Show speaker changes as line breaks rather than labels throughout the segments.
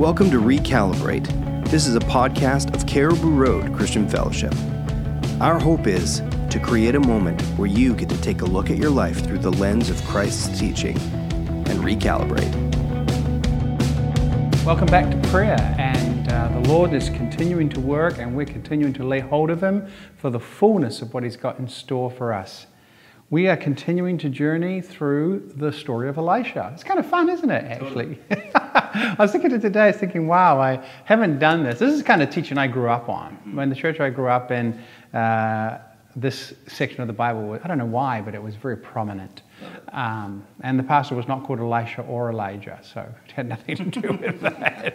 Welcome to Recalibrate. This is a podcast of Cariboo Road Christian Fellowship. Our hope is to create a moment where you get to take a look at your life through the lens of Christ's teaching and recalibrate.
Welcome back to prayer, and uh, the Lord is continuing to work, and we're continuing to lay hold of Him for the fullness of what He's got in store for us. We are continuing to journey through the story of Elisha. It's kind of fun, isn't it, actually? I was thinking of today, I was thinking, wow, I haven't done this. This is the kind of teaching I grew up on. When the church I grew up in, uh, this section of the Bible, I don't know why, but it was very prominent. Um, and the pastor was not called Elisha or Elijah, so it had nothing to do with that.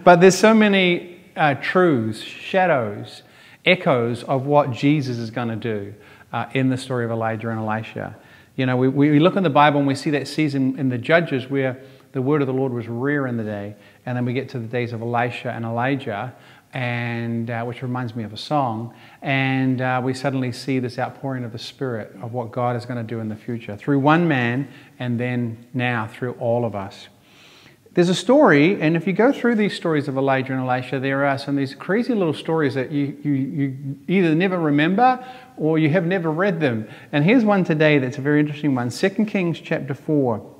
but there's so many uh, truths, shadows, echoes of what Jesus is going to do uh, in the story of Elijah and Elisha. You know, we, we look in the Bible and we see that season in the Judges where the word of the Lord was rare in the day, and then we get to the days of Elisha and Elijah, and uh, which reminds me of a song, and uh, we suddenly see this outpouring of the Spirit of what God is going to do in the future through one man, and then now through all of us. There's a story, and if you go through these stories of Elijah and Elisha, there are some of these crazy little stories that you, you, you either never remember or you have never read them. And here's one today that's a very interesting one 2 Kings chapter 4.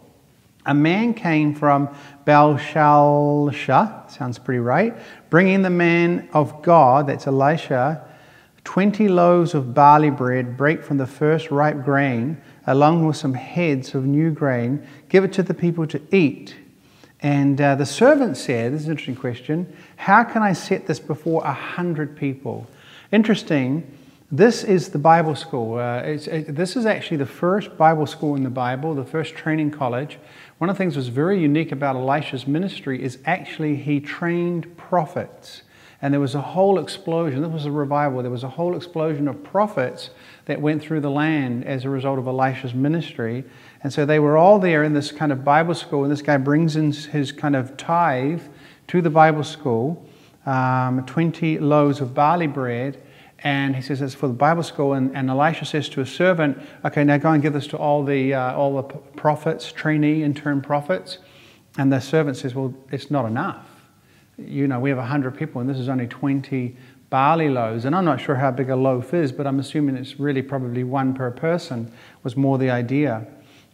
A man came from Baal-shalishah, sounds pretty right, bringing the man of God, that's Elisha, 20 loaves of barley bread, break from the first ripe grain, along with some heads of new grain, give it to the people to eat. And uh, the servant said, This is an interesting question, how can I set this before a hundred people? Interesting, this is the Bible school. Uh, it, this is actually the first Bible school in the Bible, the first training college. One of the things that was very unique about Elisha's ministry is actually he trained prophets. And there was a whole explosion. This was a revival. There was a whole explosion of prophets that went through the land as a result of Elisha's ministry. And so they were all there in this kind of Bible school, and this guy brings in his kind of tithe to the Bible school um, 20 loaves of barley bread. And he says it's for the Bible school. And, and Elisha says to a servant, Okay, now go and give this to all the, uh, all the prophets, trainee, intern prophets. And the servant says, Well, it's not enough. You know, we have 100 people, and this is only 20 barley loaves. And I'm not sure how big a loaf is, but I'm assuming it's really probably one per person, was more the idea.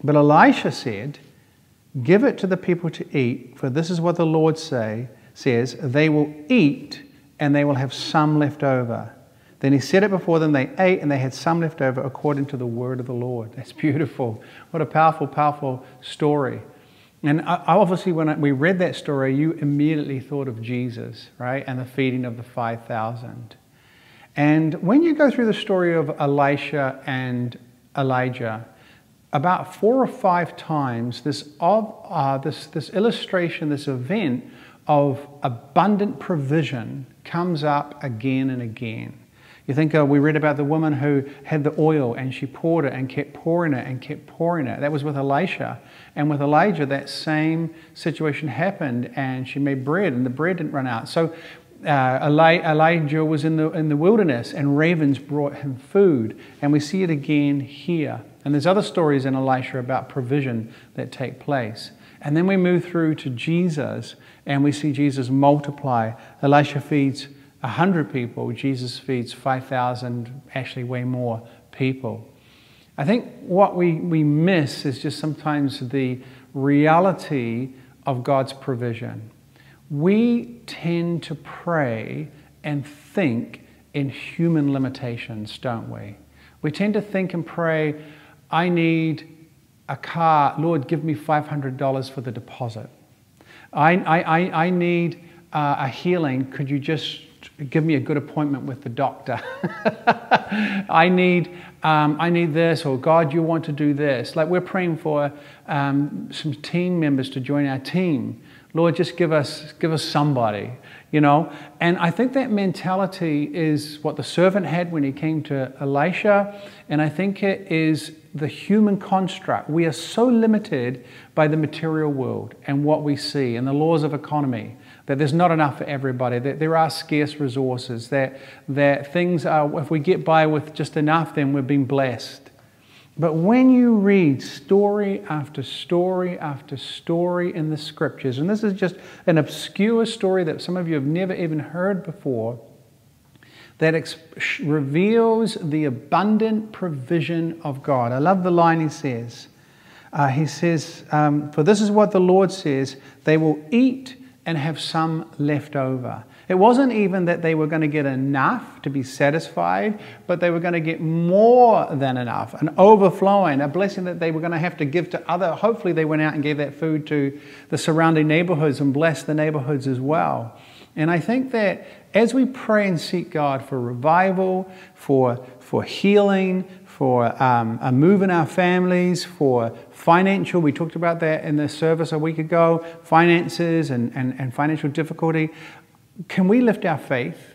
But Elisha said, Give it to the people to eat, for this is what the Lord say, says, they will eat and they will have some left over. Then he set it before them, they ate, and they had some left over according to the word of the Lord. That's beautiful. What a powerful, powerful story. And obviously, when we read that story, you immediately thought of Jesus, right? And the feeding of the 5,000. And when you go through the story of Elisha and Elijah, about four or five times this, uh, this, this illustration, this event of abundant provision comes up again and again. You think uh, we read about the woman who had the oil and she poured it and kept pouring it and kept pouring it. That was with Elisha. And with Elijah, that same situation happened and she made bread and the bread didn't run out. So uh, Elijah was in the, in the wilderness and ravens brought him food. And we see it again here. And there's other stories in Elisha about provision that take place. And then we move through to Jesus and we see Jesus multiply. Elisha feeds 100 people, Jesus feeds 5,000, actually way more people. I think what we, we miss is just sometimes the reality of God's provision. We tend to pray and think in human limitations, don't we? We tend to think and pray, I need a car. Lord, give me $500 for the deposit. I, I, I need uh, a healing. Could you just give me a good appointment with the doctor? I need um, I need this, or God, you want to do this. Like we're praying for um, some team members to join our team. Lord, just give us give us somebody you know. And I think that mentality is what the servant had when he came to Elisha, and I think it is the human construct. We are so limited by the material world and what we see and the laws of economy that there's not enough for everybody, that there are scarce resources, that, that things are, if we get by with just enough, then we're being blessed. But when you read story after story after story in the scriptures, and this is just an obscure story that some of you have never even heard before, that reveals the abundant provision of God. I love the line he says. Uh, he says, um, For this is what the Lord says, they will eat and have some left over. It wasn't even that they were going to get enough to be satisfied, but they were going to get more than enough, an overflowing, a blessing that they were going to have to give to other. Hopefully, they went out and gave that food to the surrounding neighborhoods and blessed the neighborhoods as well. And I think that as we pray and seek God for revival, for, for healing, for um, a move in our families, for financial, we talked about that in the service a week ago, finances and, and, and financial difficulty. Can we lift our faith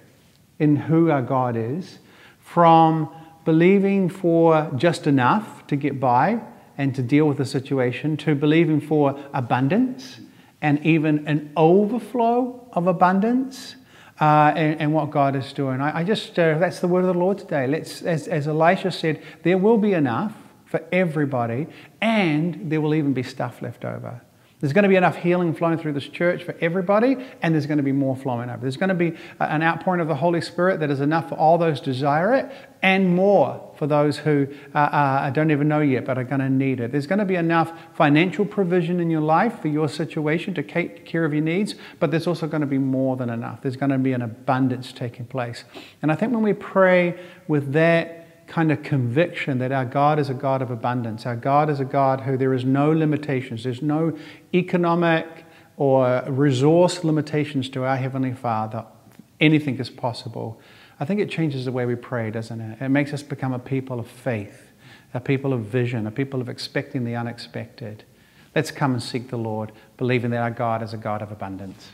in who our God is from believing for just enough to get by and to deal with the situation to believing for abundance and even an overflow of abundance? Uh, and, and, what God is doing. I, I just, uh, that's the word of the Lord today. Let's, as, as Elisha said, there will be enough for everybody, and there will even be stuff left over. There's going to be enough healing flowing through this church for everybody, and there's going to be more flowing over. There's going to be an outpouring of the Holy Spirit that is enough for all those desire it, and more for those who uh, uh, don't even know yet but are going to need it. There's going to be enough financial provision in your life for your situation to take care of your needs, but there's also going to be more than enough. There's going to be an abundance taking place. And I think when we pray with that, kind of conviction that our God is a God of abundance. Our God is a God who there is no limitations. There's no economic or resource limitations to our Heavenly Father. Anything is possible. I think it changes the way we pray, doesn't it? It makes us become a people of faith, a people of vision, a people of expecting the unexpected. Let's come and seek the Lord, believing that our God is a God of abundance.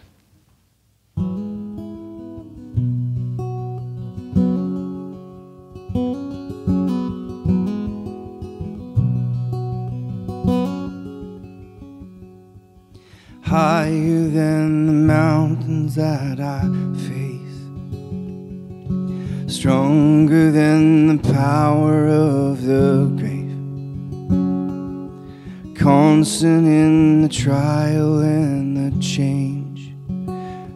Than the mountains that I face, stronger than the power of the grave, constant in the trial and the change.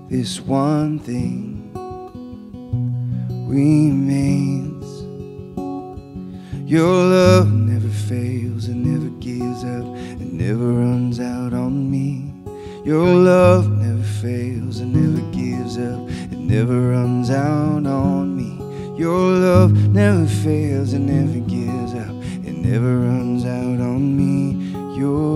This one thing remains. Your love never fails, it never gives up, it never runs out. Your love never fails, it never gives up, it never runs out on me. Your love never fails, it never gives up, it never runs out on me. Your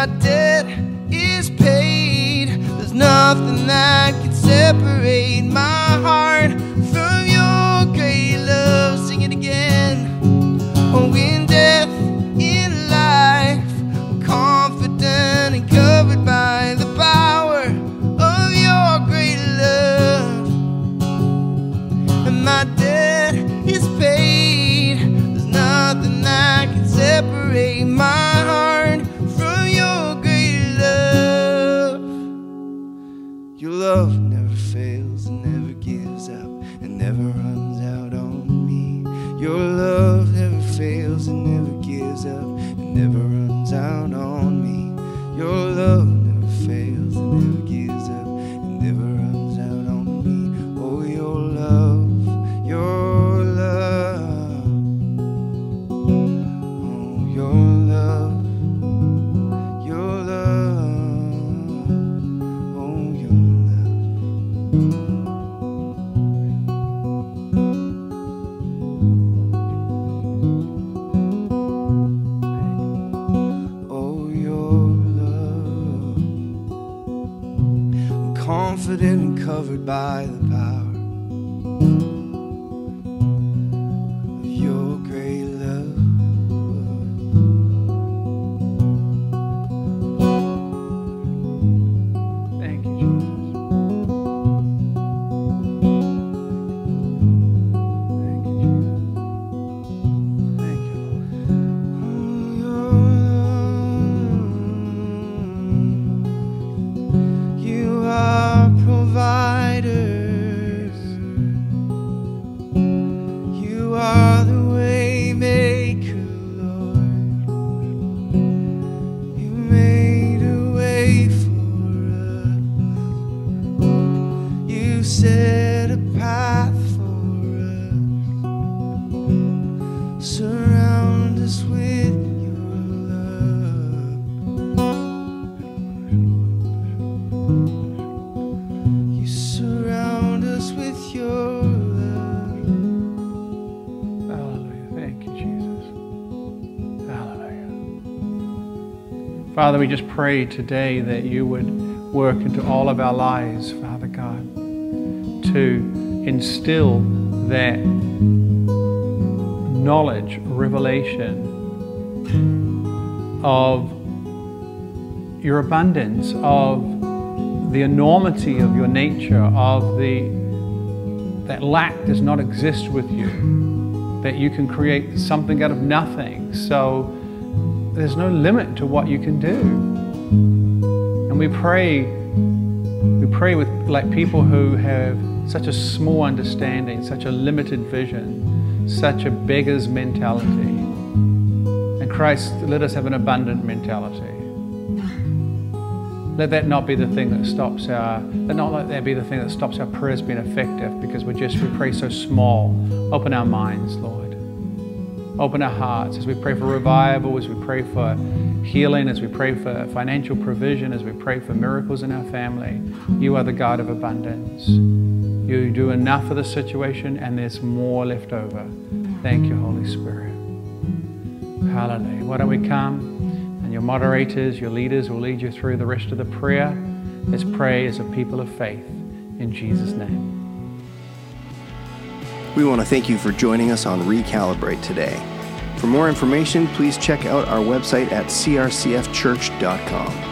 my debt is paid. There's nothing that can separate my heart from your great love. Sing it again. Oh, and covered by the power set a path for us. Surround us with your love. You surround us with your love.
Hallelujah. Thank you, Jesus. Hallelujah. Father, we just pray today that you would work into all of our lives, Father God, to instill that knowledge, revelation of your abundance, of the enormity of your nature, of the that lack does not exist with you, that you can create something out of nothing. So there's no limit to what you can do. And we pray, we pray with like people who have such a small understanding, such a limited vision, such a beggar's mentality. And Christ, let us have an abundant mentality. Let that not be the thing that stops our, let not let that be the thing that stops our prayers being effective because we just, we pray so small. Open our minds, Lord. Open our hearts as we pray for revival, as we pray for healing, as we pray for financial provision, as we pray for miracles in our family. You are the God of abundance. You do enough for the situation and there's more left over. Thank you, Holy Spirit. Hallelujah. Why don't we come? And your moderators, your leaders will lead you through the rest of the prayer. Let's pray as a people of faith in Jesus' name.
We want to thank you for joining us on Recalibrate today. For more information, please check out our website at crcfchurch.com.